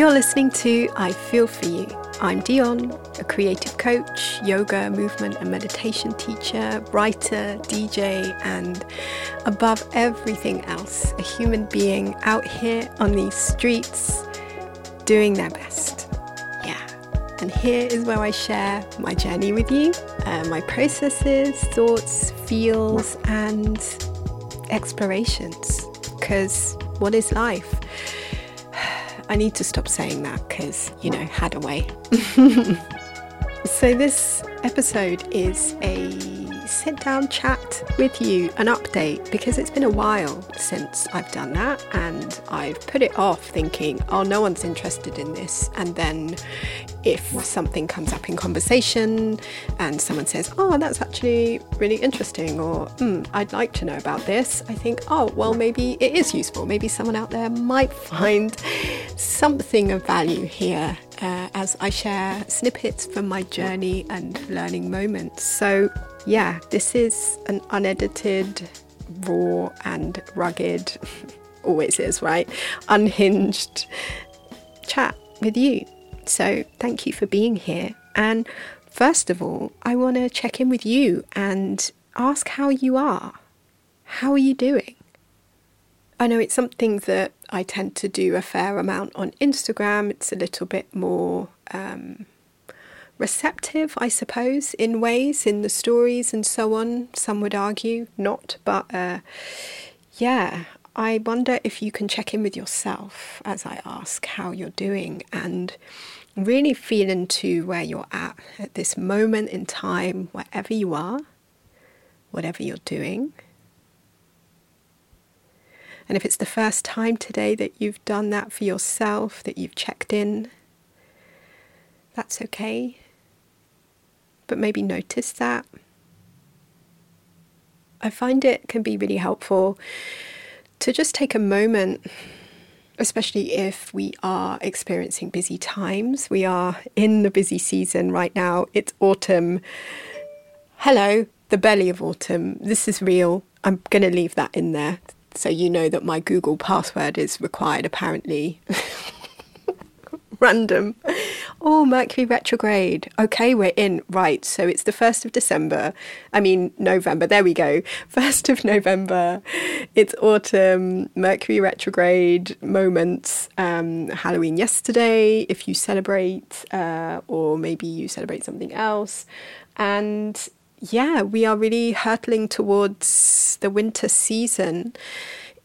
You're listening to I Feel For You. I'm Dion, a creative coach, yoga, movement, and meditation teacher, writer, DJ, and above everything else, a human being out here on these streets doing their best. Yeah. And here is where I share my journey with you, uh, my processes, thoughts, feels, and explorations. Because what is life? I need to stop saying that because, you know, had a way. so, this episode is a sit down chat with you, an update, because it's been a while since I've done that and I've put it off thinking, oh, no one's interested in this. And then if something comes up in conversation and someone says, oh, that's actually really interesting, or mm, I'd like to know about this, I think, oh, well, maybe it is useful. Maybe someone out there might find something of value here uh, as I share snippets from my journey and learning moments. So, yeah, this is an unedited, raw, and rugged, always is, right? Unhinged chat with you. So, thank you for being here. And first of all, I want to check in with you and ask how you are. How are you doing? I know it's something that I tend to do a fair amount on Instagram. It's a little bit more um, receptive, I suppose, in ways, in the stories and so on. Some would argue not, but uh, yeah, I wonder if you can check in with yourself as I ask how you're doing and really feel into where you're at at this moment in time, wherever you are, whatever you're doing. And if it's the first time today that you've done that for yourself, that you've checked in, that's okay but maybe notice that. I find it can be really helpful to just take a moment, especially if we are experiencing busy times. We are in the busy season right now. It's autumn. Hello, the belly of autumn. This is real. I'm going to leave that in there so you know that my Google password is required apparently. random. Oh, Mercury retrograde. Okay, we're in. Right. So it's the 1st of December. I mean, November. There we go. 1st of November. It's autumn. Mercury retrograde moments. Um, Halloween yesterday, if you celebrate, uh, or maybe you celebrate something else. And yeah, we are really hurtling towards the winter season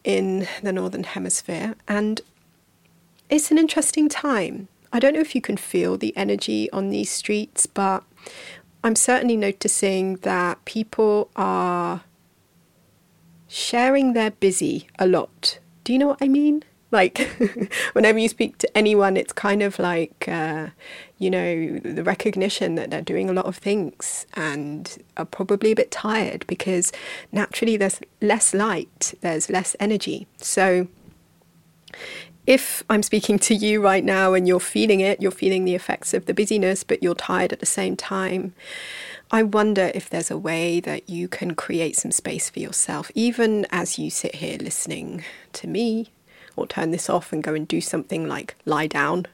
in the Northern Hemisphere. And it's an interesting time. I don't know if you can feel the energy on these streets, but I'm certainly noticing that people are sharing their busy a lot. Do you know what I mean? Like, whenever you speak to anyone, it's kind of like, uh, you know, the recognition that they're doing a lot of things and are probably a bit tired because naturally there's less light, there's less energy. So, if I'm speaking to you right now and you're feeling it, you're feeling the effects of the busyness, but you're tired at the same time, I wonder if there's a way that you can create some space for yourself, even as you sit here listening to me, or turn this off and go and do something like lie down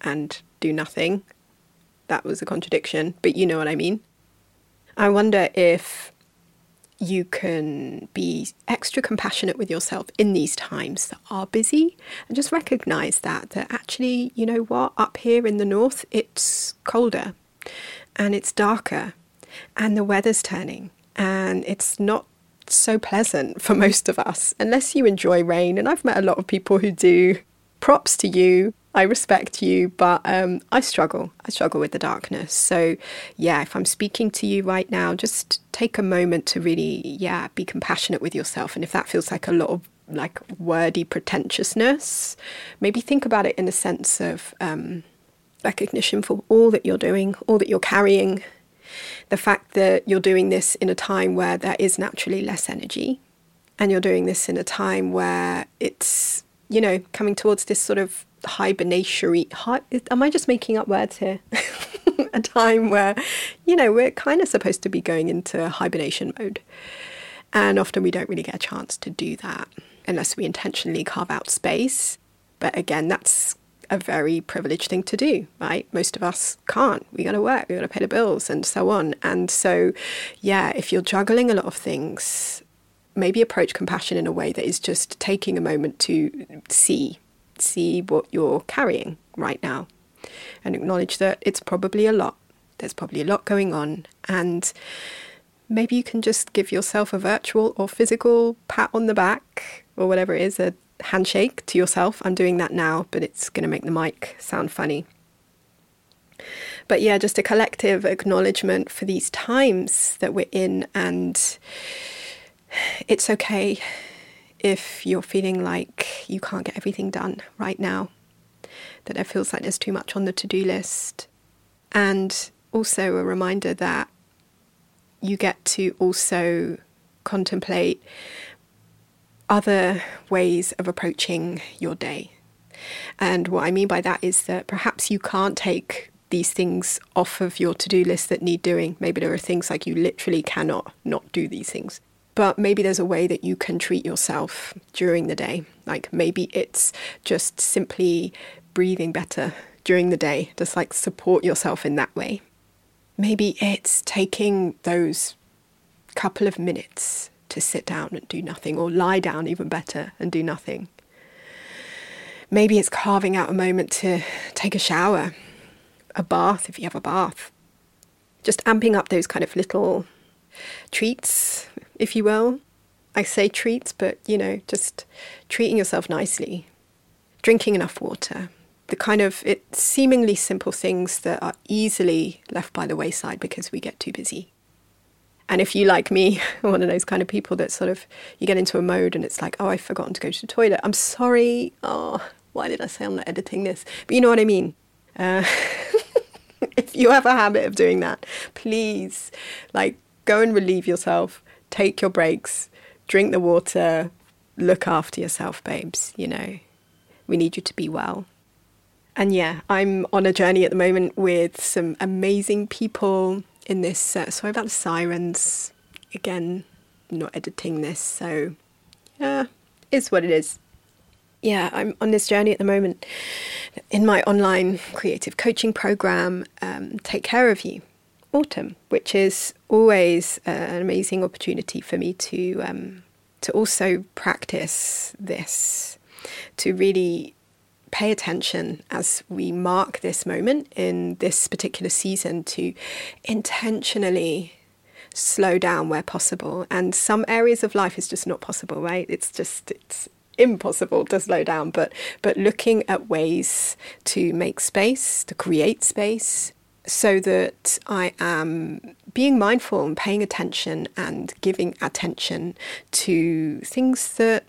and do nothing. That was a contradiction, but you know what I mean. I wonder if you can be extra compassionate with yourself in these times that are busy and just recognize that that actually you know what up here in the north it's colder and it's darker and the weather's turning and it's not so pleasant for most of us unless you enjoy rain. And I've met a lot of people who do props to you I respect you, but um, I struggle. I struggle with the darkness. So, yeah, if I'm speaking to you right now, just take a moment to really, yeah, be compassionate with yourself. And if that feels like a lot of like wordy pretentiousness, maybe think about it in a sense of um, recognition for all that you're doing, all that you're carrying. The fact that you're doing this in a time where there is naturally less energy, and you're doing this in a time where it's, you know, coming towards this sort of hibernatory. Hi, am I just making up words here? a time where, you know, we're kind of supposed to be going into hibernation mode. And often we don't really get a chance to do that unless we intentionally carve out space. But again, that's a very privileged thing to do, right? Most of us can't. We got to work, we got to pay the bills, and so on. And so, yeah, if you're juggling a lot of things, maybe approach compassion in a way that is just taking a moment to see see what you're carrying right now and acknowledge that it's probably a lot. There's probably a lot going on and maybe you can just give yourself a virtual or physical pat on the back or whatever it is a handshake to yourself. I'm doing that now but it's going to make the mic sound funny. But yeah just a collective acknowledgement for these times that we're in and it's okay if you're feeling like you can't get everything done right now, that it feels like there's too much on the to do list. And also a reminder that you get to also contemplate other ways of approaching your day. And what I mean by that is that perhaps you can't take these things off of your to do list that need doing. Maybe there are things like you literally cannot not do these things. But maybe there's a way that you can treat yourself during the day. Like maybe it's just simply breathing better during the day, just like support yourself in that way. Maybe it's taking those couple of minutes to sit down and do nothing, or lie down even better and do nothing. Maybe it's carving out a moment to take a shower, a bath if you have a bath. Just amping up those kind of little treats if you will. I say treats, but you know, just treating yourself nicely, drinking enough water, the kind of it seemingly simple things that are easily left by the wayside because we get too busy. And if you like me, one of those kind of people that sort of you get into a mode and it's like, oh, I've forgotten to go to the toilet. I'm sorry. Oh, why did I say I'm not editing this? But you know what I mean. Uh, if you have a habit of doing that, please, like, go and relieve yourself take your breaks, drink the water, look after yourself, babes. You know, we need you to be well. And yeah, I'm on a journey at the moment with some amazing people in this. Uh, sorry about the sirens. Again, not editing this, so yeah, it's what it is. Yeah, I'm on this journey at the moment in my online creative coaching program, um, Take Care of You autumn, which is always uh, an amazing opportunity for me to um, to also practice this, to really pay attention as we mark this moment in this particular season to intentionally slow down where possible. And some areas of life is just not possible right? It's just it's impossible to slow down. But but looking at ways to make space to create space so that I am being mindful and paying attention and giving attention to things that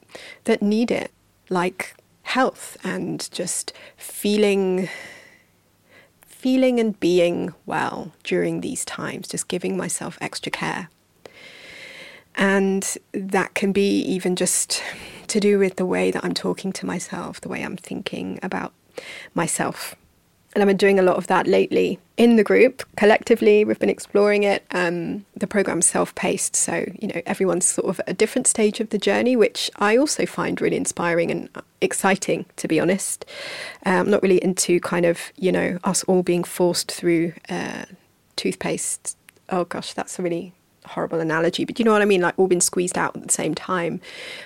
that need it, like health and just feeling feeling and being well during these times, just giving myself extra care. And that can be even just to do with the way that I'm talking to myself, the way I'm thinking about myself and I've been doing a lot of that lately in the group. Collectively, we've been exploring it. Um, the program's self paced, so, you know, everyone's sort of at a different stage of the journey, which I also find really inspiring and exciting, to be honest. Um, I'm not really into kind of, you know, us all being forced through uh, toothpaste. Oh gosh, that's a really horrible analogy, but you know what I mean? Like all been squeezed out at the same time.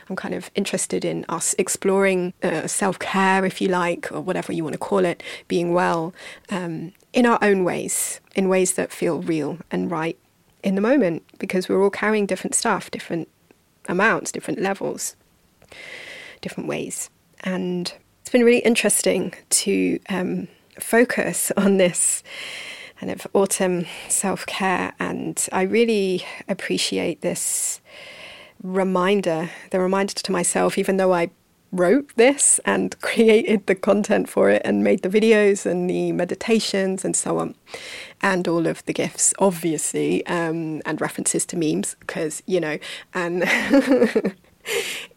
I'm kind of interested in us exploring uh, self care, if you like, or whatever you want to call it, being well um, in our own ways, in ways that feel real and right in the moment, because we're all carrying different stuff, different amounts, different levels, different ways. And it's been really interesting to um, focus on this kind of autumn self care. And I really appreciate this reminder, the reminder to myself, even though I wrote this and created the content for it and made the videos and the meditations and so on, and all of the gifts, obviously, um, and references to memes, because, you know, and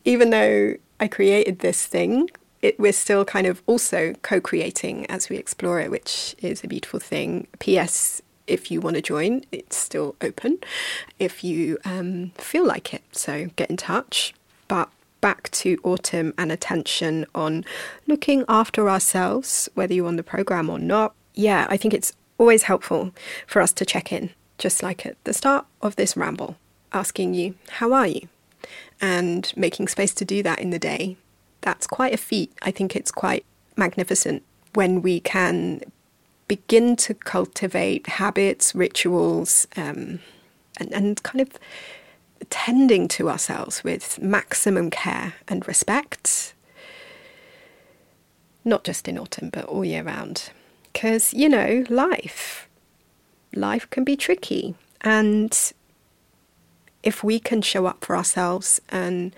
even though I created this thing it, we're still kind of also co creating as we explore it, which is a beautiful thing. P.S. If you want to join, it's still open if you um, feel like it. So get in touch. But back to autumn and attention on looking after ourselves, whether you're on the program or not, yeah, I think it's always helpful for us to check in, just like at the start of this ramble, asking you, How are you? and making space to do that in the day. That's quite a feat. I think it's quite magnificent when we can begin to cultivate habits, rituals, um, and, and kind of tending to ourselves with maximum care and respect, not just in autumn, but all year round. Because, you know, life, life can be tricky. And if we can show up for ourselves and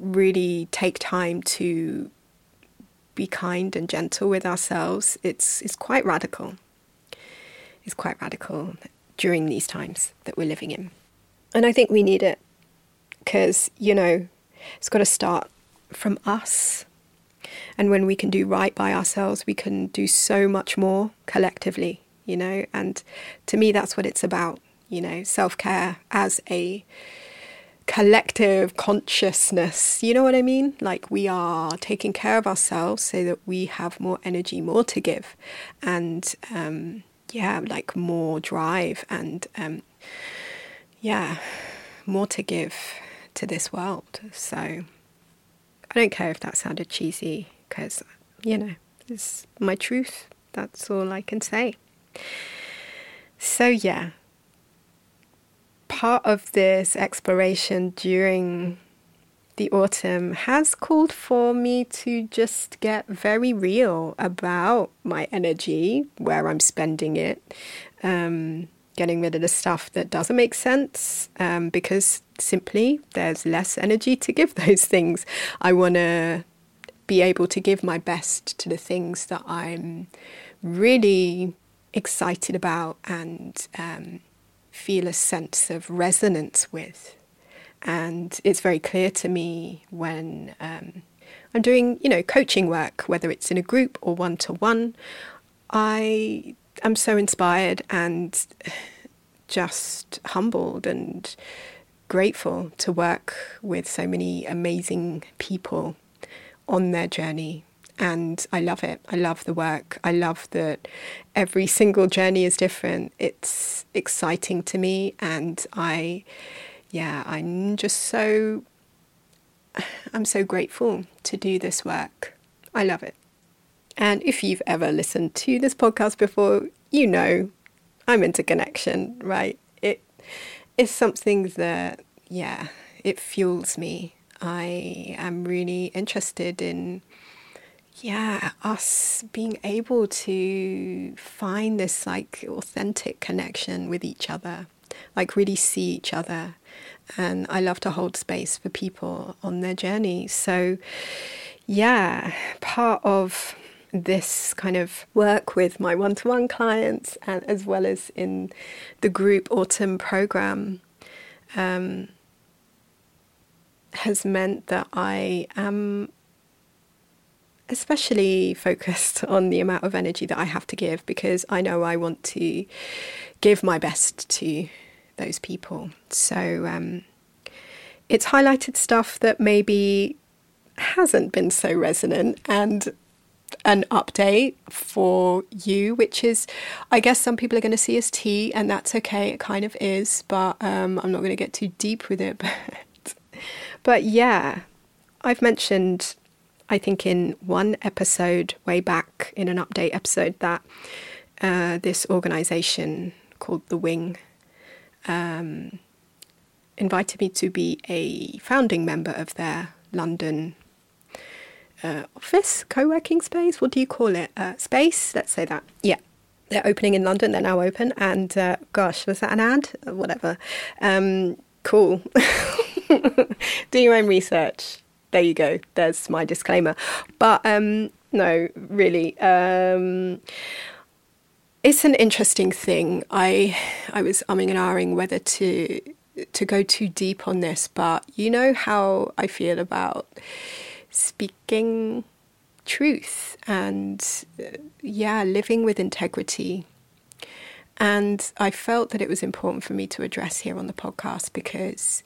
really take time to be kind and gentle with ourselves, it's, it's quite radical. It's quite radical during these times that we're living in. And I think we need it because, you know, it's got to start from us. And when we can do right by ourselves, we can do so much more collectively, you know. And to me, that's what it's about, you know, self care as a collective consciousness. You know what I mean? Like we are taking care of ourselves so that we have more energy, more to give, and um, yeah, like more drive and um, yeah, more to give to this world. So I don't care if that sounded cheesy because, you know, it's my truth. That's all I can say. So, yeah, part of this exploration during the autumn has called for me to just get very real about my energy, where I'm spending it. Um, getting rid of the stuff that doesn't make sense um, because simply there's less energy to give those things. I want to be able to give my best to the things that I'm really excited about and um, feel a sense of resonance with. And it's very clear to me when um, I'm doing, you know, coaching work, whether it's in a group or one to one. I I'm so inspired and just humbled and grateful to work with so many amazing people on their journey. And I love it. I love the work. I love that every single journey is different. It's exciting to me. And I, yeah, I'm just so, I'm so grateful to do this work. I love it. And if you've ever listened to this podcast before, you know I'm into connection, right? It is something that, yeah, it fuels me. I am really interested in, yeah, us being able to find this like authentic connection with each other, like really see each other. And I love to hold space for people on their journey. So, yeah, part of this kind of work with my one to one clients and as well as in the group autumn program um, has meant that I am especially focused on the amount of energy that I have to give because I know I want to give my best to those people. So um, it's highlighted stuff that maybe hasn't been so resonant and an update for you, which is, I guess some people are going to see as tea, and that's okay. It kind of is, but um, I'm not going to get too deep with it. But, but yeah, I've mentioned, I think in one episode way back in an update episode, that uh, this organization called The Wing um, invited me to be a founding member of their London uh, office, co working space. What do you call it? Uh, space? Let's say that. Yeah. They're opening in London. They're now open. And uh, gosh, was that an ad? Whatever. Um, cool. do your own research. There you go. There's my disclaimer. But um, no, really. Um, it's an interesting thing. I I was umming and ahhing whether to to go too deep on this, but you know how I feel about speaking truth and, yeah, living with integrity. And I felt that it was important for me to address here on the podcast because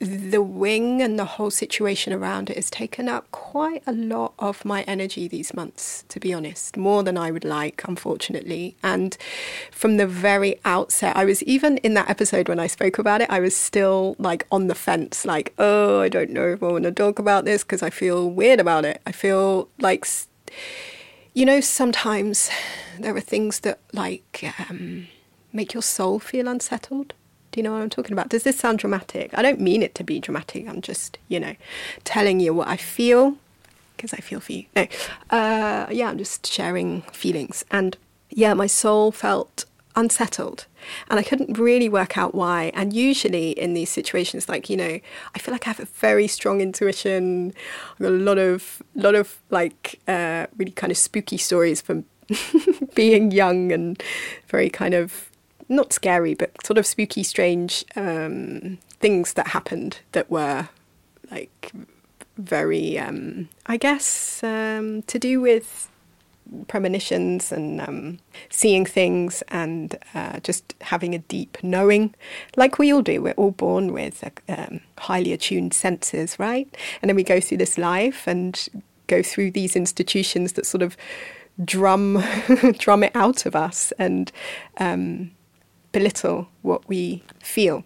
the wing and the whole situation around it has taken up quite a lot of my energy these months, to be honest, more than I would like, unfortunately. And from the very outset, I was even in that episode when I spoke about it, I was still like on the fence, like, oh, I don't know if I want to talk about this because I feel weird about it. I feel like, you know, sometimes there are things that like um, make your soul feel unsettled do you know what I'm talking about? Does this sound dramatic? I don't mean it to be dramatic. I'm just, you know, telling you what I feel because I feel for you. No, uh, yeah, I'm just sharing feelings. And yeah, my soul felt unsettled and I couldn't really work out why. And usually in these situations, like, you know, I feel like I have a very strong intuition. I've got a lot of, lot of like uh, really kind of spooky stories from being young and very kind of not scary, but sort of spooky, strange um, things that happened that were like very, um, I guess, um, to do with premonitions and um, seeing things and uh, just having a deep knowing, like we all do. We're all born with um, highly attuned senses, right? And then we go through this life and go through these institutions that sort of drum drum it out of us and um, belittle what we feel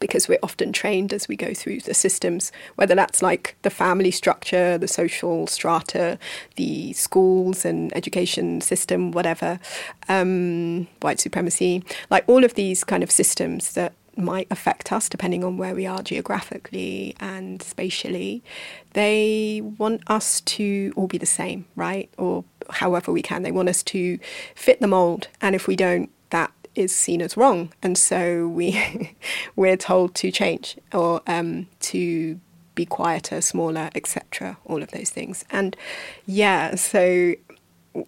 because we're often trained as we go through the systems, whether that's like the family structure, the social strata, the schools and education system, whatever, um, white supremacy, like all of these kind of systems that might affect us depending on where we are geographically and spatially, they want us to all be the same, right? Or however we can. They want us to fit the mold. And if we don't, is seen as wrong, and so we we're told to change or um, to be quieter, smaller, etc. All of those things, and yeah, so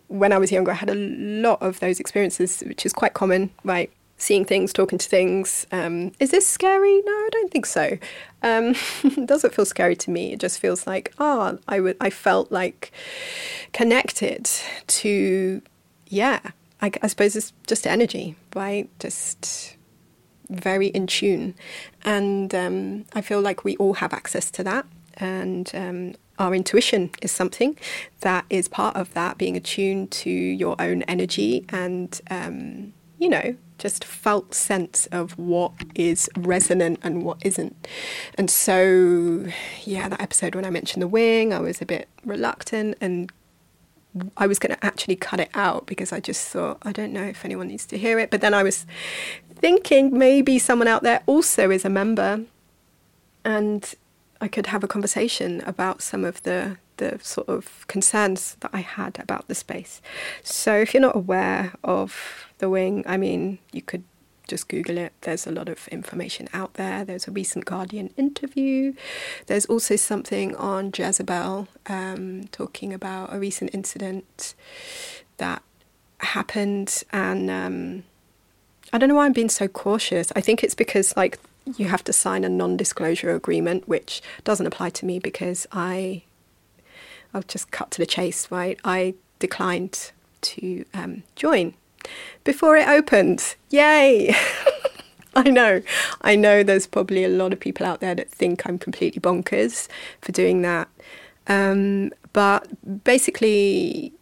when I was younger, I had a lot of those experiences, which is quite common, right? Seeing things, talking to things. Um, is this scary? No, I don't think so. Um, it doesn't feel scary to me. It just feels like, ah, oh, I, w- I felt like connected to, yeah, I, I suppose it's just energy, right? Just very in tune. And um, I feel like we all have access to that. And um, our intuition is something that is part of that, being attuned to your own energy and, um, you know, just felt sense of what is resonant and what isn't. And so, yeah, that episode when I mentioned the wing, I was a bit reluctant and I was going to actually cut it out because I just thought, I don't know if anyone needs to hear it. But then I was thinking maybe someone out there also is a member and I could have a conversation about some of the, the sort of concerns that I had about the space. So if you're not aware of the wing, I mean, you could just Google it. There's a lot of information out there. There's a recent Guardian interview. There's also something on Jezebel um, talking about a recent incident that happened. And um, I don't know why I'm being so cautious. I think it's because, like, you have to sign a non disclosure agreement, which doesn't apply to me because I. I'll just cut to the chase, right? I declined to um, join before it opens. Yay! I know. I know there's probably a lot of people out there that think I'm completely bonkers for doing that. Um, but basically,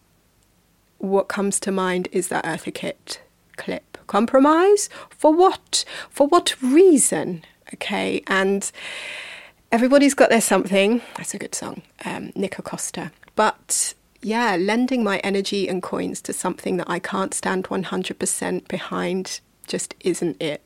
what comes to mind is that Eartha Kitt clip. Compromise? For what? For what reason? Okay, and everybody's got their something. That's a good song. Um, Nikka Costa. But yeah, lending my energy and coins to something that I can't stand 100% behind just isn't it.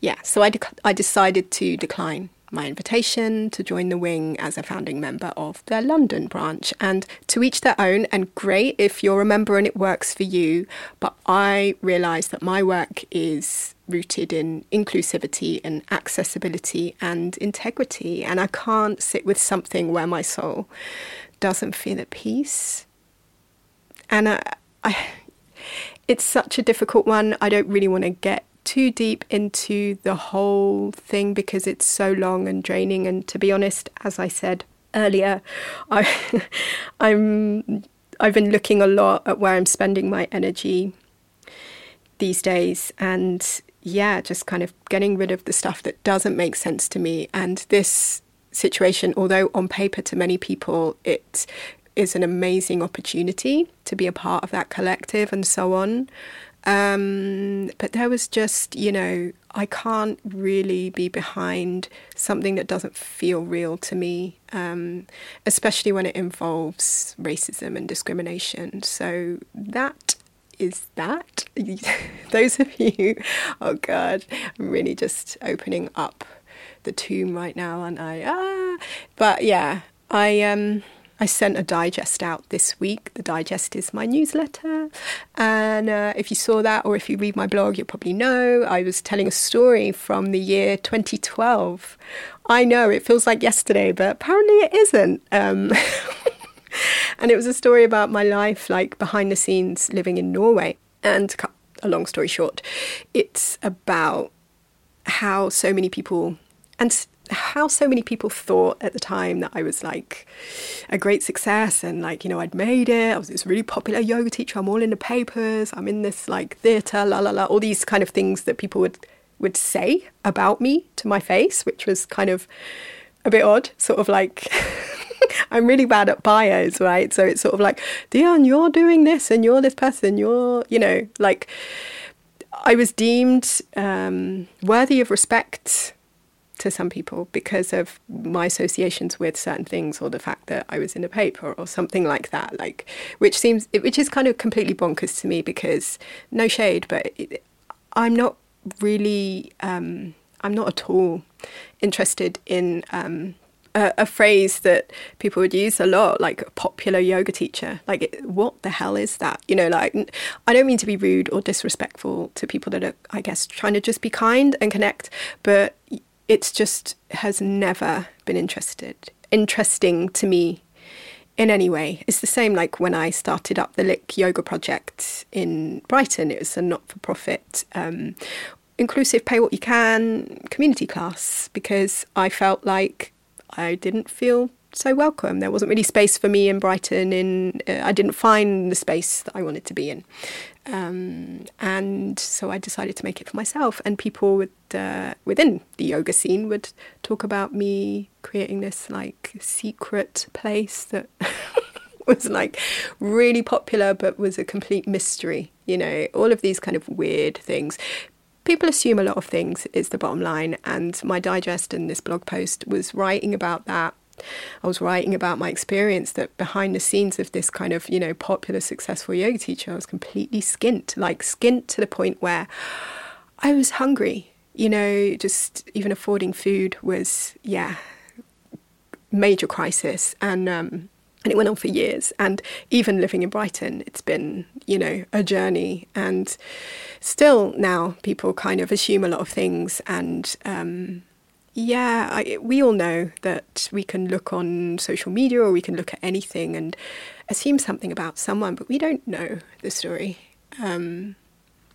Yeah, so I, I decided to decline my invitation to join the wing as a founding member of their London branch. And to each their own, and great if you're a member and it works for you. But I realised that my work is rooted in inclusivity and accessibility and integrity. And I can't sit with something where my soul doesn't feel at peace. And I, I, it's such a difficult one. I don't really want to get too deep into the whole thing because it's so long and draining. And to be honest, as I said earlier, I, I'm I've been looking a lot at where I'm spending my energy these days, and yeah, just kind of getting rid of the stuff that doesn't make sense to me. And this situation, although on paper to many people it is an amazing opportunity to be a part of that collective and so on. Um, but there was just, you know, I can't really be behind something that doesn't feel real to me, um, especially when it involves racism and discrimination. So that is that. Those of you, oh God, I'm really just opening up the tomb right now, and I ah, but yeah, I um. I sent a digest out this week. The digest is my newsletter. And uh, if you saw that or if you read my blog, you'll probably know I was telling a story from the year 2012. I know it feels like yesterday, but apparently it isn't. Um, and it was a story about my life, like behind the scenes living in Norway. And to cut a long story short, it's about how so many people and how so many people thought at the time that I was like a great success and like, you know, I'd made it. I was this really popular yoga teacher. I'm all in the papers. I'm in this like theatre, la la la, all these kind of things that people would would say about me to my face, which was kind of a bit odd, sort of like I'm really bad at bios, right? So it's sort of like, Dion, you're doing this and you're this person, you're, you know, like I was deemed um, worthy of respect to some people because of my associations with certain things or the fact that I was in a paper or something like that like which seems which is kind of completely bonkers to me because no shade but it, I'm not really um, I'm not at all interested in um, a, a, phrase that people would use a lot, like popular yoga teacher. Like, what the hell is that? You know, like, I don't mean to be rude or disrespectful to people that are, I guess, trying to just be kind and connect, but it's just has never been interested interesting to me in any way. It's the same like when I started up the Lick Yoga Project in Brighton. It was a not for profit, um, inclusive, pay what you can community class because I felt like I didn't feel so welcome. There wasn't really space for me in Brighton. In uh, I didn't find the space that I wanted to be in, um, and so I decided to make it for myself. And people uh, within the yoga scene would talk about me creating this like secret place that was like really popular but was a complete mystery. You know, all of these kind of weird things. People assume a lot of things is the bottom line, and my digest in this blog post was writing about that I was writing about my experience that behind the scenes of this kind of, you know, popular, successful yoga teacher, I was completely skint, like skint to the point where I was hungry. You know, just even affording food was, yeah, major crisis. And, um, and it went on for years. And even living in Brighton, it's been, you know, a journey. And still now people kind of assume a lot of things and, um, yeah, I, we all know that we can look on social media or we can look at anything and assume something about someone, but we don't know the story. Um,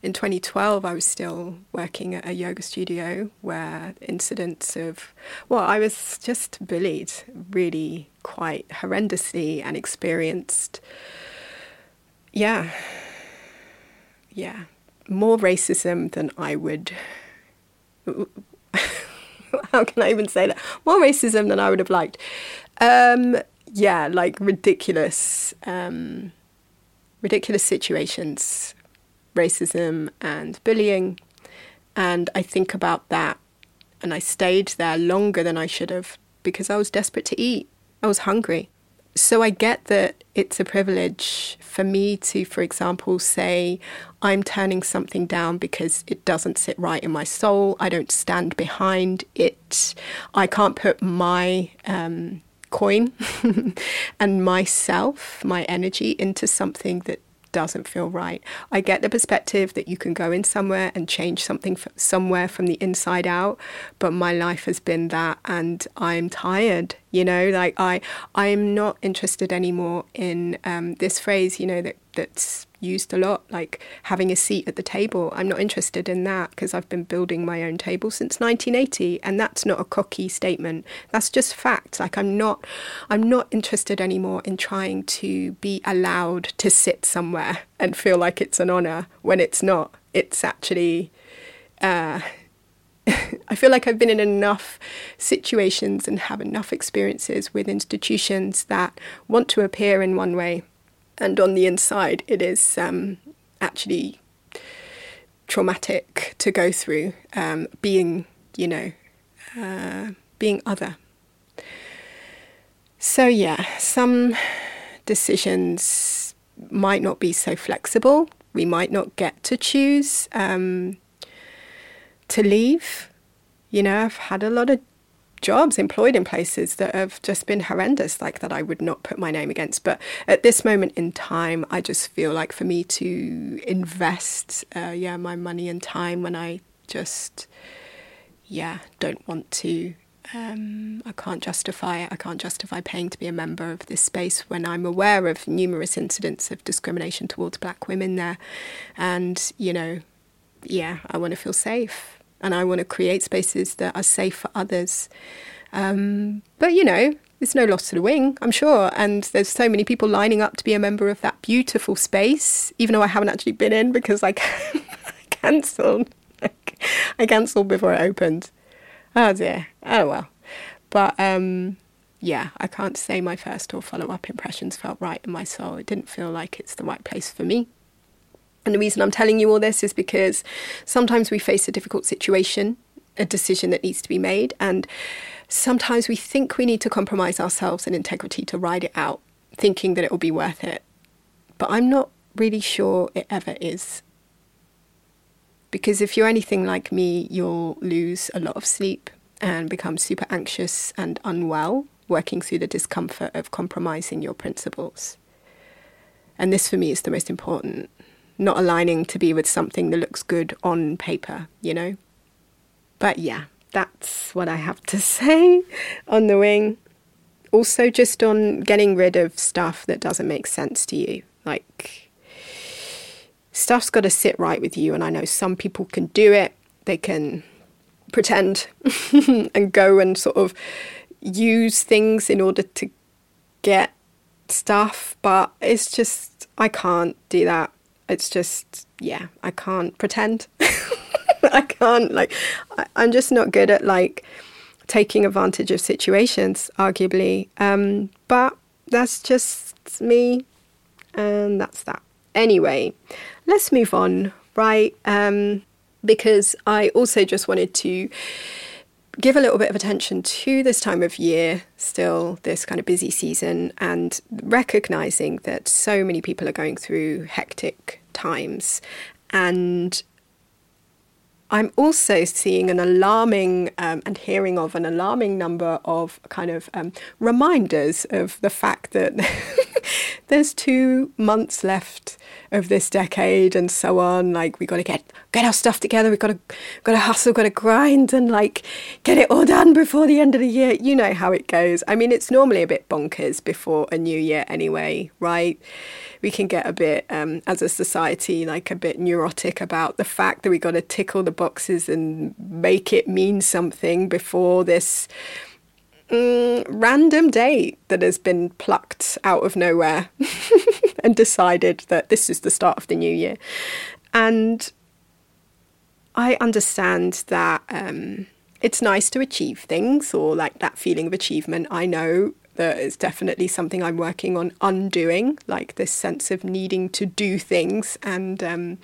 in 2012, I was still working at a yoga studio where incidents of, well, I was just bullied really quite horrendously and experienced, yeah, yeah, more racism than I would how can I even say that? More racism than I would have liked. Um, yeah, like ridiculous, um, ridiculous situations, racism and bullying. And I think about that, and I stayed there longer than I should have because I was desperate to eat. I was hungry so I get that it's a privilege for me to, for example, say I'm turning something down because it doesn't sit right in my soul. I don't stand behind it. I can't put my um, coin and myself, my energy into something that doesn't feel right. I get the perspective that you can go in somewhere and change something f- somewhere from the inside out, but my life has been that and I'm tired, you know, like I I'm not interested anymore in um, this phrase, you know, that that's used a lot, like having a seat at the table. I'm not interested in that because I've been building my own table since 1980, and that's not a cocky statement. That's just fact. Like I'm not, I'm not interested anymore in trying to be allowed to sit somewhere and feel like it's an honor when it's not. It's actually uh, I feel like I've been in enough situations and have enough experiences with institutions that want to appear in one way, and on the inside, it is um, actually traumatic to go through um, being, you know, uh, being other. So, yeah, some decisions might not be so flexible. We might not get to choose um, to leave. You know, I've had a lot of jobs employed in places that have just been horrendous, like that I would not put my name against. But at this moment in time, I just feel like for me to invest, uh, yeah, my money and time when I just, yeah, don't want to. Um, I can't justify it. I can't justify paying to be a member of this space when I'm aware of numerous incidents of discrimination towards black women there. And, you know, yeah, I want to feel safe and I want to create spaces that are safe for others. Um, but you know, it's no loss to the wing, I'm sure. And there's so many people lining up to be a member of that beautiful space, even though I haven't actually been in because I cancelled. I cancelled before it opened. Oh dear. Oh well. But um, yeah, I can't say my first or follow up impressions felt right in my soul. It didn't feel like it's the right place for me. And the reason I'm telling you all this is because sometimes we face a difficult situation, a decision that needs to be made, and sometimes we think we need to compromise ourselves and integrity to ride it out, thinking that it will be worth it. But I'm not really sure it ever is. Because if you're anything like me, you'll lose a lot of sleep and become super anxious and unwell working through the discomfort of compromising your principles. And this for me is the most important not aligning to be with something that looks good on paper, you know? But yeah, that's what I have to say on the wing. Also, just on getting rid of stuff that doesn't make sense to you. Like, stuff's got to sit right with you. And I know some people can do it, they can pretend and go and sort of use things in order to get stuff, but it's just, I can't do that it's just yeah i can't pretend. I can't like I, i'm just not good at like taking advantage of situations arguably. Um, but that's just me and that's that. Anyway let's move on right? Um, because i also just wanted to give a little bit of attention to this time of year, still this kind of busy season, and recognizing that so many people are going through hectic times. And I'm also seeing an alarming um, and hearing of an alarming number of kind of um, reminders of the fact that there's two months left of this decade and so on. Like we got to get get our stuff together. We got to got to hustle, got to grind, and like get it all done before the end of the year. You know how it goes. I mean, it's normally a bit bonkers before a new year anyway, right? we can get a bit, um, as a society, like a bit neurotic about the fact that we got to tick all the boxes and make it mean something before this mm, random date that has been plucked out of nowhere and decided that this is the start of the new year. And I understand that um, it's nice to achieve things or like that feeling of achievement. I know that it's definitely something I'm working on undoing, like this sense of needing to do things and um,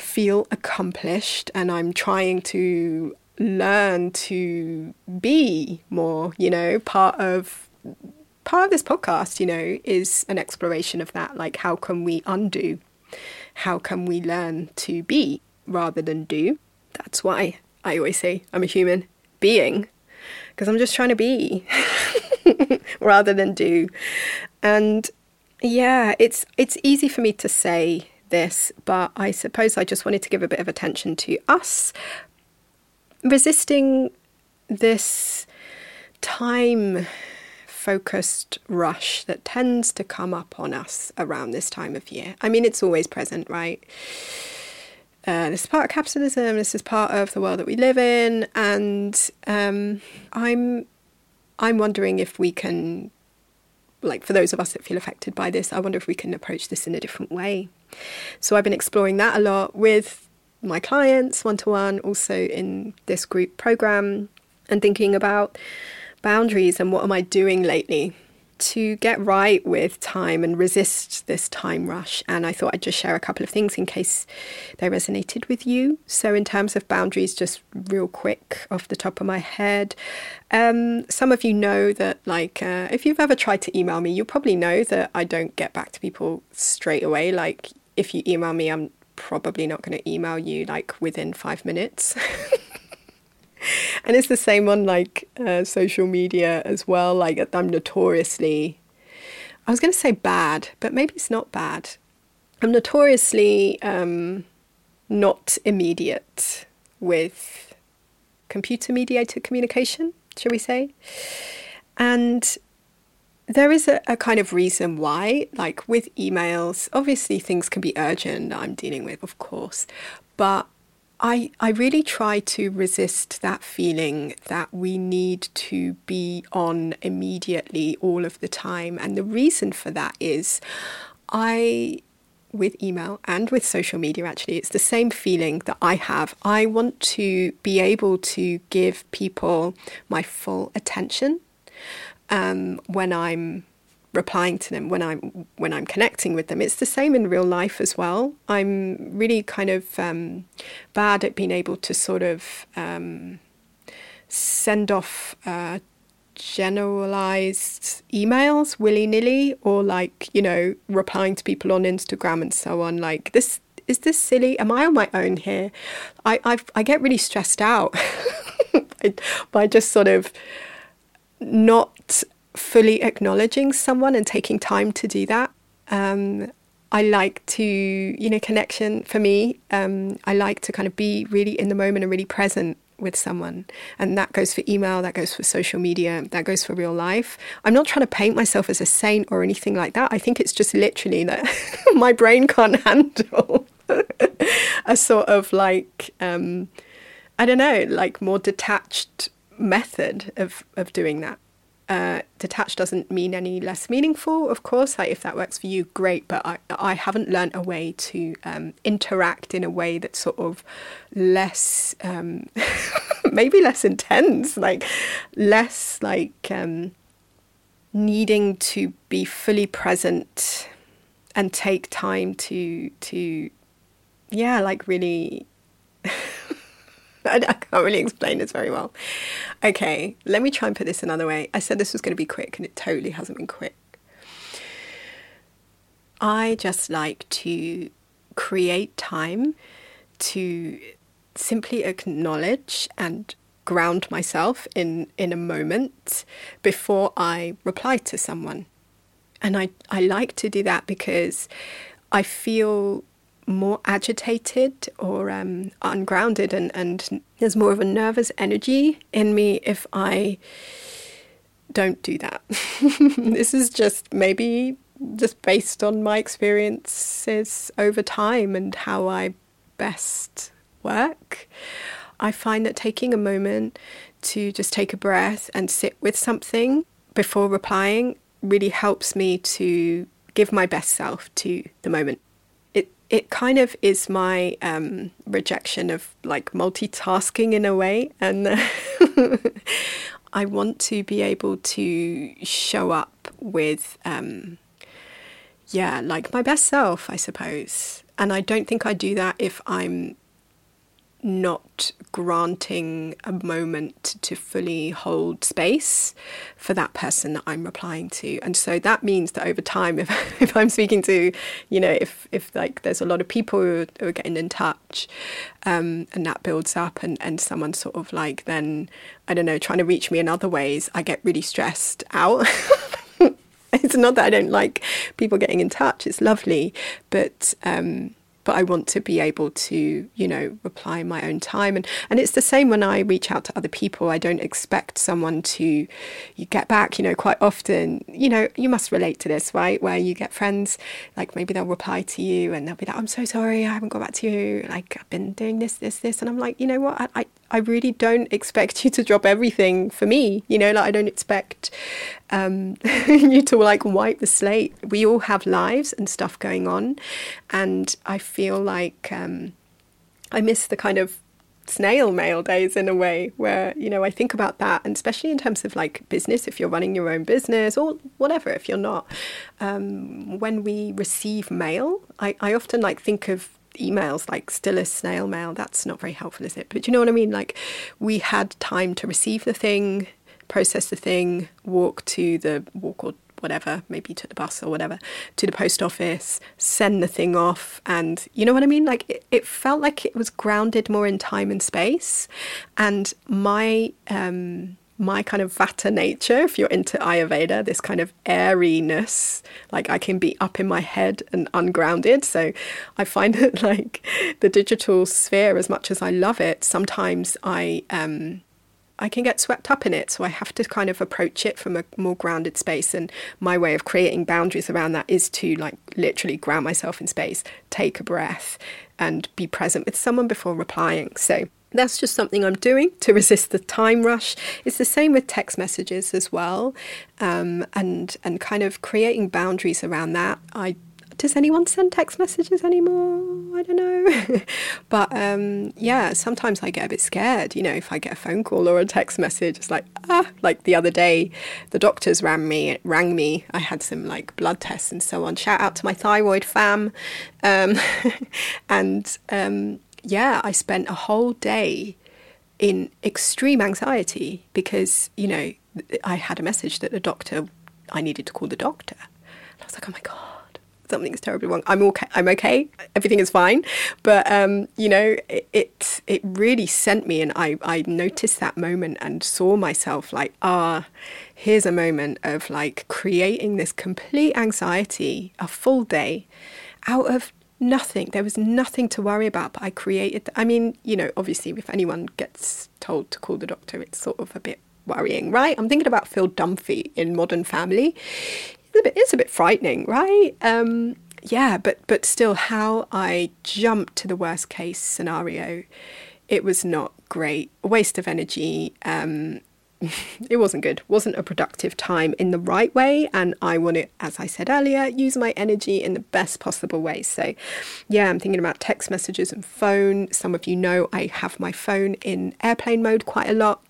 feel accomplished. And I'm trying to learn to be more, you know, part of part of this podcast, you know, is an exploration of that. Like, how can we undo? How can we learn to be rather than do? That's why I always say I'm a human being because I'm just trying to be rather than do. And yeah, it's it's easy for me to say this, but I suppose I just wanted to give a bit of attention to us resisting this time focused rush that tends to come up on us around this time of year. I mean, it's always present, right? Uh, this is part of capitalism. This is part of the world that we live in, and um, I'm I'm wondering if we can, like, for those of us that feel affected by this, I wonder if we can approach this in a different way. So I've been exploring that a lot with my clients one to one, also in this group program, and thinking about boundaries and what am I doing lately to get right with time and resist this time rush. And I thought I'd just share a couple of things in case they resonated with you. So, in terms of boundaries, just real quick off the top of my head, um, some of you know that, like, uh, if you've ever tried to email me, you'll probably know that I don't get back to people straight away. Like, if you email me, I'm probably not going to email you like within five minutes. and it's the same on like uh, social media as well. Like I'm notoriously, I was going to say bad, but maybe it's not bad. I'm notoriously um, not immediate with computer mediated communication, shall we say? And there is a, a, kind of reason why, like with emails, obviously things can be urgent I'm dealing with, of course, but I, I really try to resist that feeling that we need to be on immediately all of the time. And the reason for that is I, with email and with social media, actually, it's the same feeling that I have. I want to be able to give people my full attention um, when I'm replying to them when I'm when I'm connecting with them. It's the same in real life as well. I'm really kind of um, bad at being able to sort of um, send off uh, generalized emails willy nilly, or like you know replying to people on Instagram and so on. Like this. Is this silly? Am I on my own here? I I've, I get really stressed out by, by just sort of not fully acknowledging someone and taking time to do that. Um, I like to, you know, connection for me. Um, I like to kind of be really in the moment and really present with someone. And that goes for email, that goes for social media, that goes for real life. I'm not trying to paint myself as a saint or anything like that. I think it's just literally that my brain can't handle a sort of like, um, I don't know, like more detached method of, of doing that. Uh, detached doesn't mean any less meaningful, of course. Like if that works for you, great. But I, I haven't learned a way to um, interact in a way that's sort of less, um, maybe less intense, like less like um, needing to be fully present and take time to to, yeah, like really. I, can't really explain this very well. Okay, let me try and put this another way. I said this was going to be quick, and it totally hasn't been quick. I just like to create time to simply acknowledge and ground myself in, in a moment before I reply to someone. And I, I like to do that because I feel more agitated or um, ungrounded, and, and there's more of a nervous energy in me if I don't do that. this is just maybe just based on my experiences over time and how I best work. I find that taking a moment to just take a breath and sit with something before replying really helps me to give my best self to the moment it kind of is my um, rejection of like multitasking in a way. And I want to be able to show up with, um, yeah, like my best self, I suppose. And I don't think I do that if I'm not granting a moment to fully hold space for that person that I'm replying to. And so that means that over time, if, if I'm speaking to, you know, if, if like there's a lot of people who are, who are getting in touch um, and that builds up and, and someone sort of like then, I don't know, trying to reach me in other ways, I get really stressed out. it's not that I don't like people getting in touch, it's lovely, but um, but I want to be able to, you know, reply in my own time. And, and it's the same when I reach out to other people. I don't expect someone to you get back, you know, quite often, you know, you must relate to this, right? Where you get friends, like maybe they'll reply to you and they'll be like, I'm so sorry, I haven't got back to you. Like, I've been doing this, this, this. And I'm like, you know what? I, I, I really don't expect you to drop everything for me. You know, like I don't expect um, you to like wipe the slate. We all have lives and stuff going on, and I feel like um, I miss the kind of snail mail days in a way where you know I think about that and especially in terms of like business if you're running your own business or whatever if you're not um, when we receive mail I, I often like think of emails like still a snail mail that's not very helpful is it but you know what I mean like we had time to receive the thing process the thing walk to the walk or whatever, maybe to the bus or whatever, to the post office, send the thing off. And you know what I mean? Like it, it felt like it was grounded more in time and space. And my, um, my kind of vata nature, if you're into Ayurveda, this kind of airiness, like I can be up in my head and ungrounded. So I find that like the digital sphere, as much as I love it, sometimes I um, I can get swept up in it. So I have to kind of approach it from a more grounded space. And my way of creating boundaries around that is to like literally ground myself in space, take a breath, and be present with someone before replying. So that's just something I'm doing to resist the time rush. It's the same with text messages as well, um, and and kind of creating boundaries around that. I does anyone send text messages anymore? I don't know. but um, yeah, sometimes I get a bit scared. You know, if I get a phone call or a text message, it's like ah. Like the other day, the doctors rang me. Rang me. I had some like blood tests and so on. Shout out to my thyroid fam. Um, and um, yeah, I spent a whole day in extreme anxiety because you know I had a message that the doctor I needed to call the doctor. I was like, oh my god something's terribly wrong. I'm okay. I'm okay. Everything is fine. But um, you know, it, it, it really sent me, and I I noticed that moment and saw myself like ah, here's a moment of like creating this complete anxiety, a full day, out of nothing. There was nothing to worry about, but I created. I mean, you know, obviously, if anyone gets told to call the doctor, it's sort of a bit worrying, right? I'm thinking about Phil Dunphy in Modern Family it's a bit, it's a bit frightening, right? Um, yeah, but but still, how I jumped to the worst case scenario, it was not great. A waste of energy. Um, it wasn't good. wasn't a productive time in the right way, and I want to, as I said earlier, use my energy in the best possible way. So, yeah, I'm thinking about text messages and phone. Some of you know I have my phone in airplane mode quite a lot.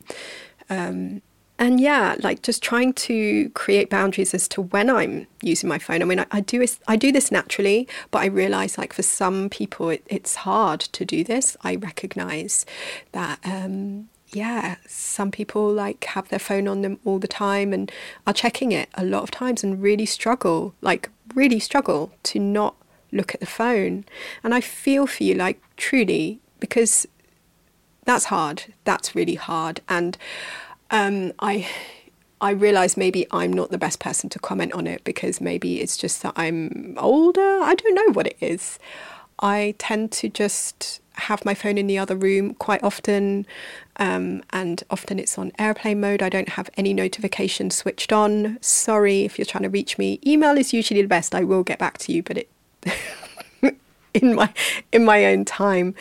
Um, and yeah, like just trying to create boundaries as to when I'm using my phone. I mean, I, I do I do this naturally, but I realize like for some people it, it's hard to do this. I recognize that. Um, yeah, some people like have their phone on them all the time and are checking it a lot of times and really struggle, like really struggle to not look at the phone. And I feel for you, like truly, because that's hard. That's really hard. And um, I I realise maybe I'm not the best person to comment on it because maybe it's just that I'm older. I don't know what it is. I tend to just have my phone in the other room quite often, um, and often it's on airplane mode. I don't have any notifications switched on. Sorry if you're trying to reach me. Email is usually the best. I will get back to you, but it in my in my own time.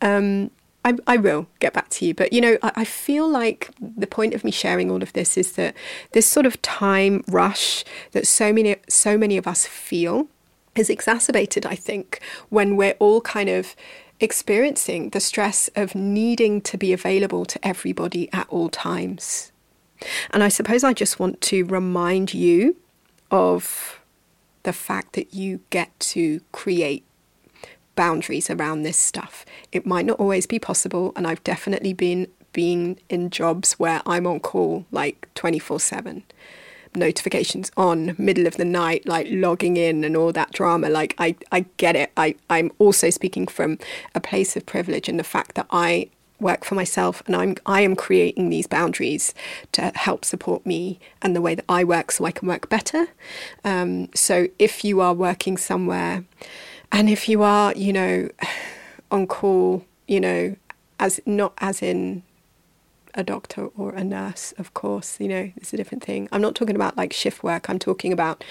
Um, I, I will get back to you. But, you know, I, I feel like the point of me sharing all of this is that this sort of time rush that so many, so many of us feel is exacerbated, I think, when we're all kind of experiencing the stress of needing to be available to everybody at all times. And I suppose I just want to remind you of the fact that you get to create boundaries around this stuff. It might not always be possible, and I've definitely been been in jobs where I'm on call like 24/7 notifications on middle of the night like logging in and all that drama. Like I I get it. I I'm also speaking from a place of privilege and the fact that I work for myself and I'm I am creating these boundaries to help support me and the way that I work so I can work better. Um, so if you are working somewhere and if you are, you know, on call, you know, as not as in a doctor or a nurse, of course, you know, it's a different thing. I'm not talking about like shift work. I'm talking about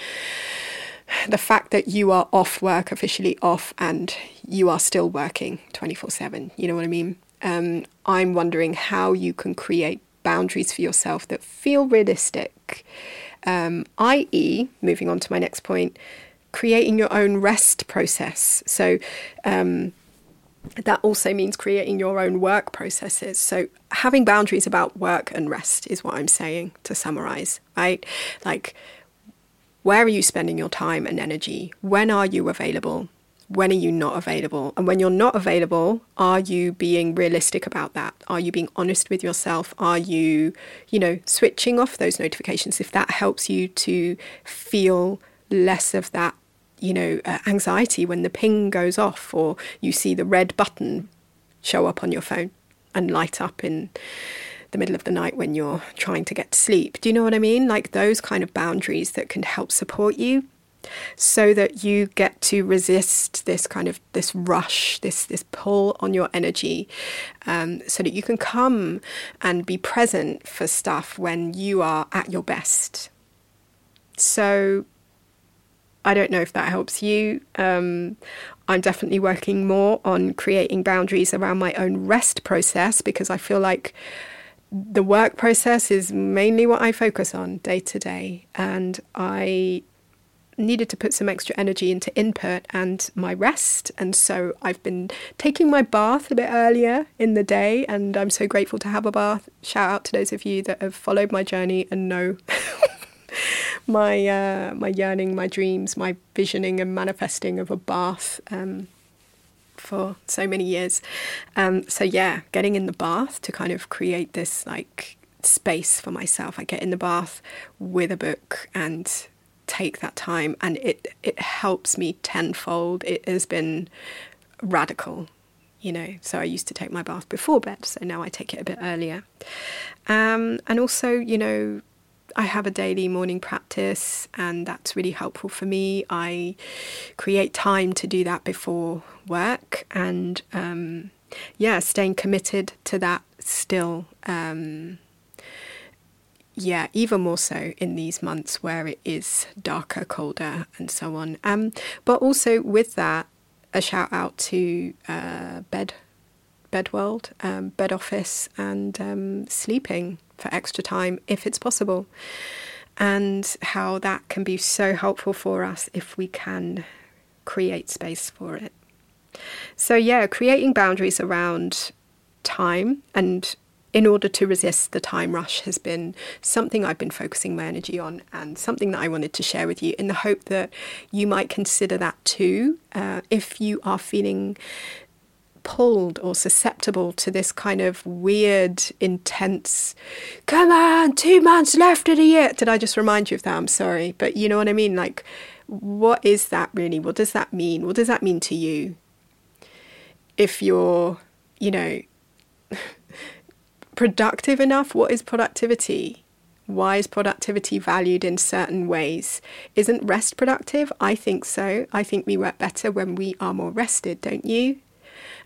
the fact that you are off work, officially off, and you are still working 24 7. You know what I mean? Um, I'm wondering how you can create boundaries for yourself that feel realistic. Um, i.e., moving on to my next point, creating your own rest process. So, um, that also means creating your own work processes. So, having boundaries about work and rest is what I'm saying to summarize, right? Like, where are you spending your time and energy? When are you available? When are you not available? And when you're not available, are you being realistic about that? Are you being honest with yourself? Are you, you know, switching off those notifications if that helps you to feel less of that you know, uh, anxiety when the ping goes off or you see the red button show up on your phone and light up in the middle of the night when you're trying to get to sleep. Do you know what I mean? Like those kind of boundaries that can help support you so that you get to resist this kind of this rush this this pull on your energy um, so that you can come and be present for stuff when you are at your best so I don't know if that helps you. Um, I'm definitely working more on creating boundaries around my own rest process because I feel like the work process is mainly what I focus on day to day. And I needed to put some extra energy into input and my rest. And so I've been taking my bath a bit earlier in the day. And I'm so grateful to have a bath. Shout out to those of you that have followed my journey and know my uh, my yearning, my dreams, my visioning and manifesting of a bath um, for so many years. Um, so yeah, getting in the bath to kind of create this like space for myself. I get in the bath with a book and take that time, and it it helps me tenfold. It has been radical you know so i used to take my bath before bed so now i take it a bit earlier um, and also you know I have a daily morning practice, and that's really helpful for me. I create time to do that before work, and um, yeah, staying committed to that still. Um, yeah, even more so in these months where it is darker, colder, and so on. Um, but also with that, a shout out to uh, bed, bed world, um, bed office, and um, sleeping for extra time if it's possible, and how that can be so helpful for us if we can create space for it. So, yeah, creating boundaries around time and in order to resist the time rush has been something I've been focusing my energy on and something that I wanted to share with you in the hope that you might consider that too. Uh, if you are feeling pulled or susceptible to this kind of weird, intense, come on, two months left of the year. Did I just remind you of that? I'm sorry. But you know what I mean? Like, what is that really? What does that mean? What does that mean to you? If you're, you know, productive enough, what is productivity? Why is productivity valued in certain ways? Isn't rest productive? I think so. I think we work better when we are more rested, don't you?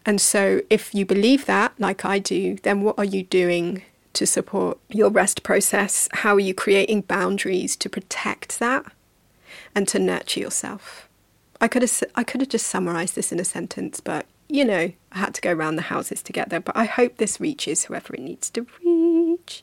And so, if you believe that, like I do, then what are you doing to support your rest process? How are you creating boundaries to protect that and to nurture yourself? I could have I could have just summarized this in a sentence, but you know, I had to go around the houses to get there. But I hope this reaches whoever it needs to reach.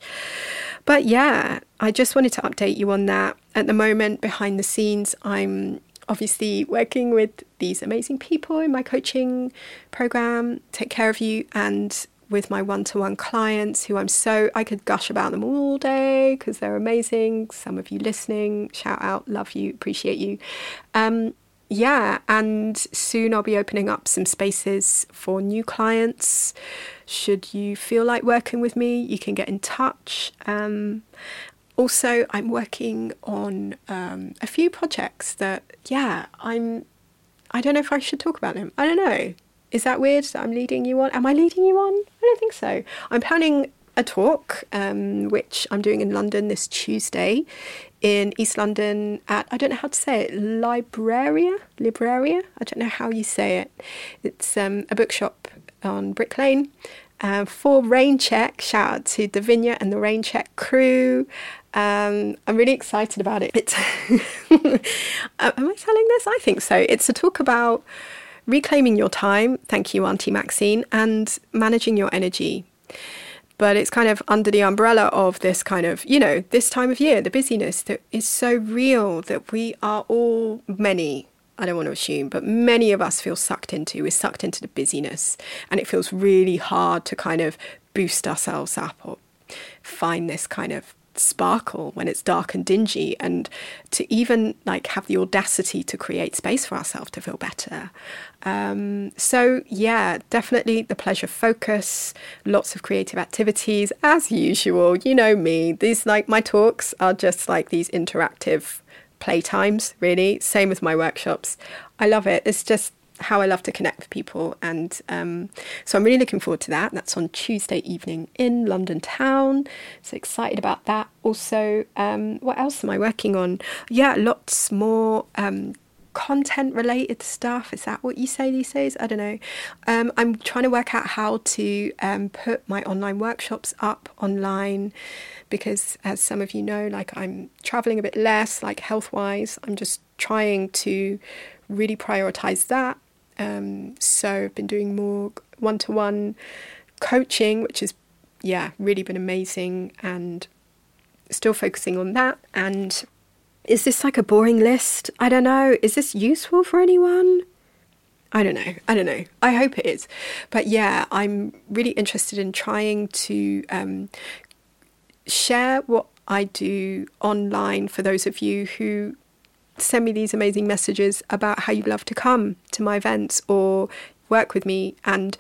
But yeah, I just wanted to update you on that. At the moment, behind the scenes, I'm obviously working with these amazing people in my coaching program, Take Care of You, and with my one to one clients who I'm so, I could gush about them all day because they're amazing. Some of you listening, shout out, love you, appreciate you. Um, yeah, and soon I'll be opening up some spaces for new clients. Should you feel like working with me, you can get in touch. Um, also, I'm working on um, a few projects that, yeah, I'm. I don't know if I should talk about them. I don't know. Is that weird that I'm leading you on? Am I leading you on? I don't think so. I'm planning a talk, um, which I'm doing in London this Tuesday, in East London at I don't know how to say it, Libraria, Libraria. I don't know how you say it. It's um, a bookshop on Brick Lane. Uh, for rainchq, shout out to Davinia and the rainchq crew. Um, I'm really excited about it. It's am I telling this? I think so. It's a talk about reclaiming your time. Thank you, Auntie Maxine, and managing your energy. But it's kind of under the umbrella of this kind of, you know, this time of year, the busyness that is so real that we are all many I don't want to assume, but many of us feel sucked into. We're sucked into the busyness, and it feels really hard to kind of boost ourselves up or find this kind of sparkle when it's dark and dingy and to even like have the audacity to create space for ourselves to feel better. Um, so yeah definitely the pleasure focus lots of creative activities as usual. You know me these like my talks are just like these interactive playtimes really. Same with my workshops. I love it. It's just how I love to connect with people. And um, so I'm really looking forward to that. That's on Tuesday evening in London town. So excited about that. Also, um, what else am I working on? Yeah, lots more. Um, content related stuff is that what you say these days i don't know um, i'm trying to work out how to um, put my online workshops up online because as some of you know like i'm traveling a bit less like health wise i'm just trying to really prioritize that um, so I've been doing more one to one coaching, which has, yeah, really been amazing and still focusing on that. And is this like a boring list? I don't know. Is this useful for anyone? I don't know. I don't know. I hope it is. But yeah, I'm really interested in trying to um, share what I do online for those of you who send me these amazing messages about how you'd love to come to my events or work with me. And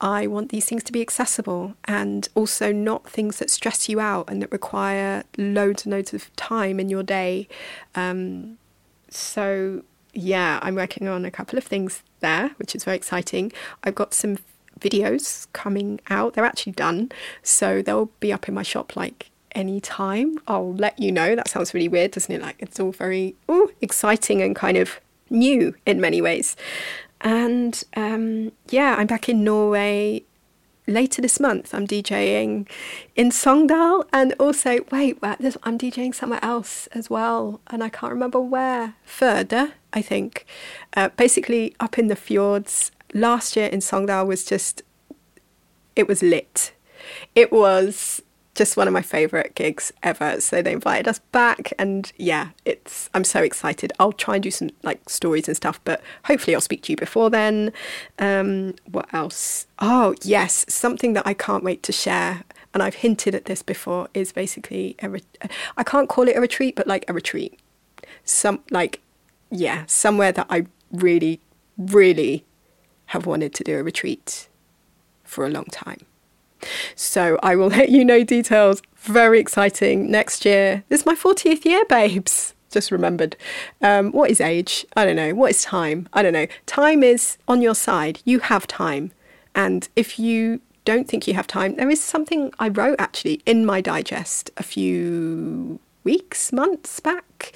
I want these things to be accessible and also not things that stress you out and that require loads and loads of time in your day. Um, so, yeah, I'm working on a couple of things there, which is very exciting. I've got some videos coming out, they're actually done. So, they'll be up in my shop like any time. I'll let you know. That sounds really weird, doesn't it? Like it's all very ooh, exciting and kind of new in many ways. And um, yeah, I'm back in Norway later this month. I'm DJing in Sogndal and also, wait, I'm DJing somewhere else as well. And I can't remember where. Further, I think. Uh, basically, up in the fjords. Last year in Sogndal was just, it was lit. It was just one of my favorite gigs ever. So they invited us back, and yeah, it's I'm so excited. I'll try and do some like stories and stuff, but hopefully I'll speak to you before then. Um, what else? Oh yes, something that I can't wait to share. And I've hinted at this before is basically a re- I can't call it a retreat, but like a retreat. Some like yeah, somewhere that I really, really have wanted to do a retreat for a long time. So I will let you know details. Very exciting. Next year. This is my 40th year, babes. Just remembered. Um, what is age? I don't know. What is time? I don't know. Time is on your side. You have time. And if you don't think you have time, there is something I wrote actually in my digest a few weeks, months back.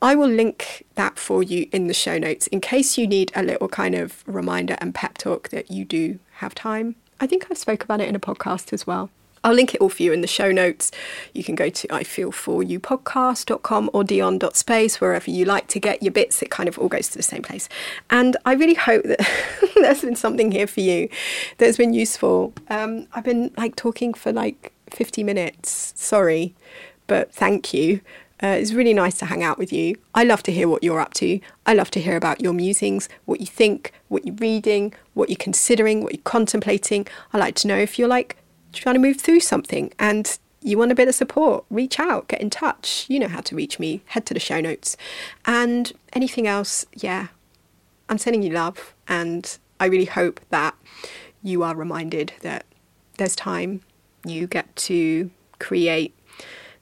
I will link that for you in the show notes in case you need a little kind of reminder and pep talk that you do have time I think I've spoke about it in a podcast as well. I'll link it all for you in the show notes. You can go to ifeel4youpodcast.com or dion.space, wherever you like to get your bits. It kind of all goes to the same place. And I really hope that there's been something here for you that's been useful. Um, I've been like talking for like 50 minutes. Sorry, but thank you. Uh, it's really nice to hang out with you. I love to hear what you're up to. I love to hear about your musings, what you think, what you're reading, what you're considering, what you're contemplating. I like to know if you're like trying to move through something and you want a bit of support, reach out, get in touch. You know how to reach me. Head to the show notes. And anything else, yeah, I'm sending you love. And I really hope that you are reminded that there's time. You get to create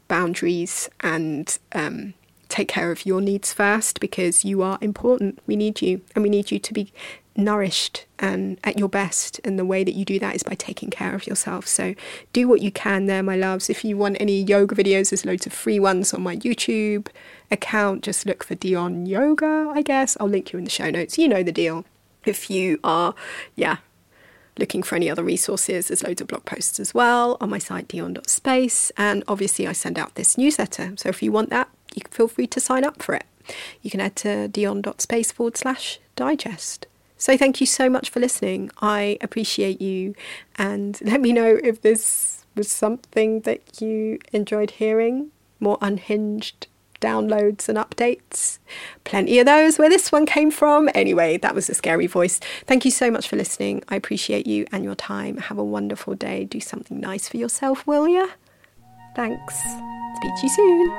boundaries and um, take care of your needs first because you are important. We need you, and we need you to be nourished and at your best. And the way that you do that is by taking care of yourself. So do what you can there, my loves. If you want any yoga videos, there's loads of free ones on my YouTube account. Just look for Dion Yoga, I guess. I'll link you in the show notes. You know the deal. If you are, yeah, looking for any other resources, there's loads of blog posts as well on my site, dion.space. And obviously, I send out this newsletter. So if you want that, you can feel free to sign up for it. You can head to dion.space forward slash digest. So thank you so much for listening. I appreciate you. And let me know if this was something that you enjoyed hearing more unhinged downloads and updates. Plenty of those where this one came from. Anyway, that was a scary voice. Thank you so much for listening. I appreciate you and your time. Have a wonderful day. Do something nice for yourself, will ya? Thanks. Speak to you soon.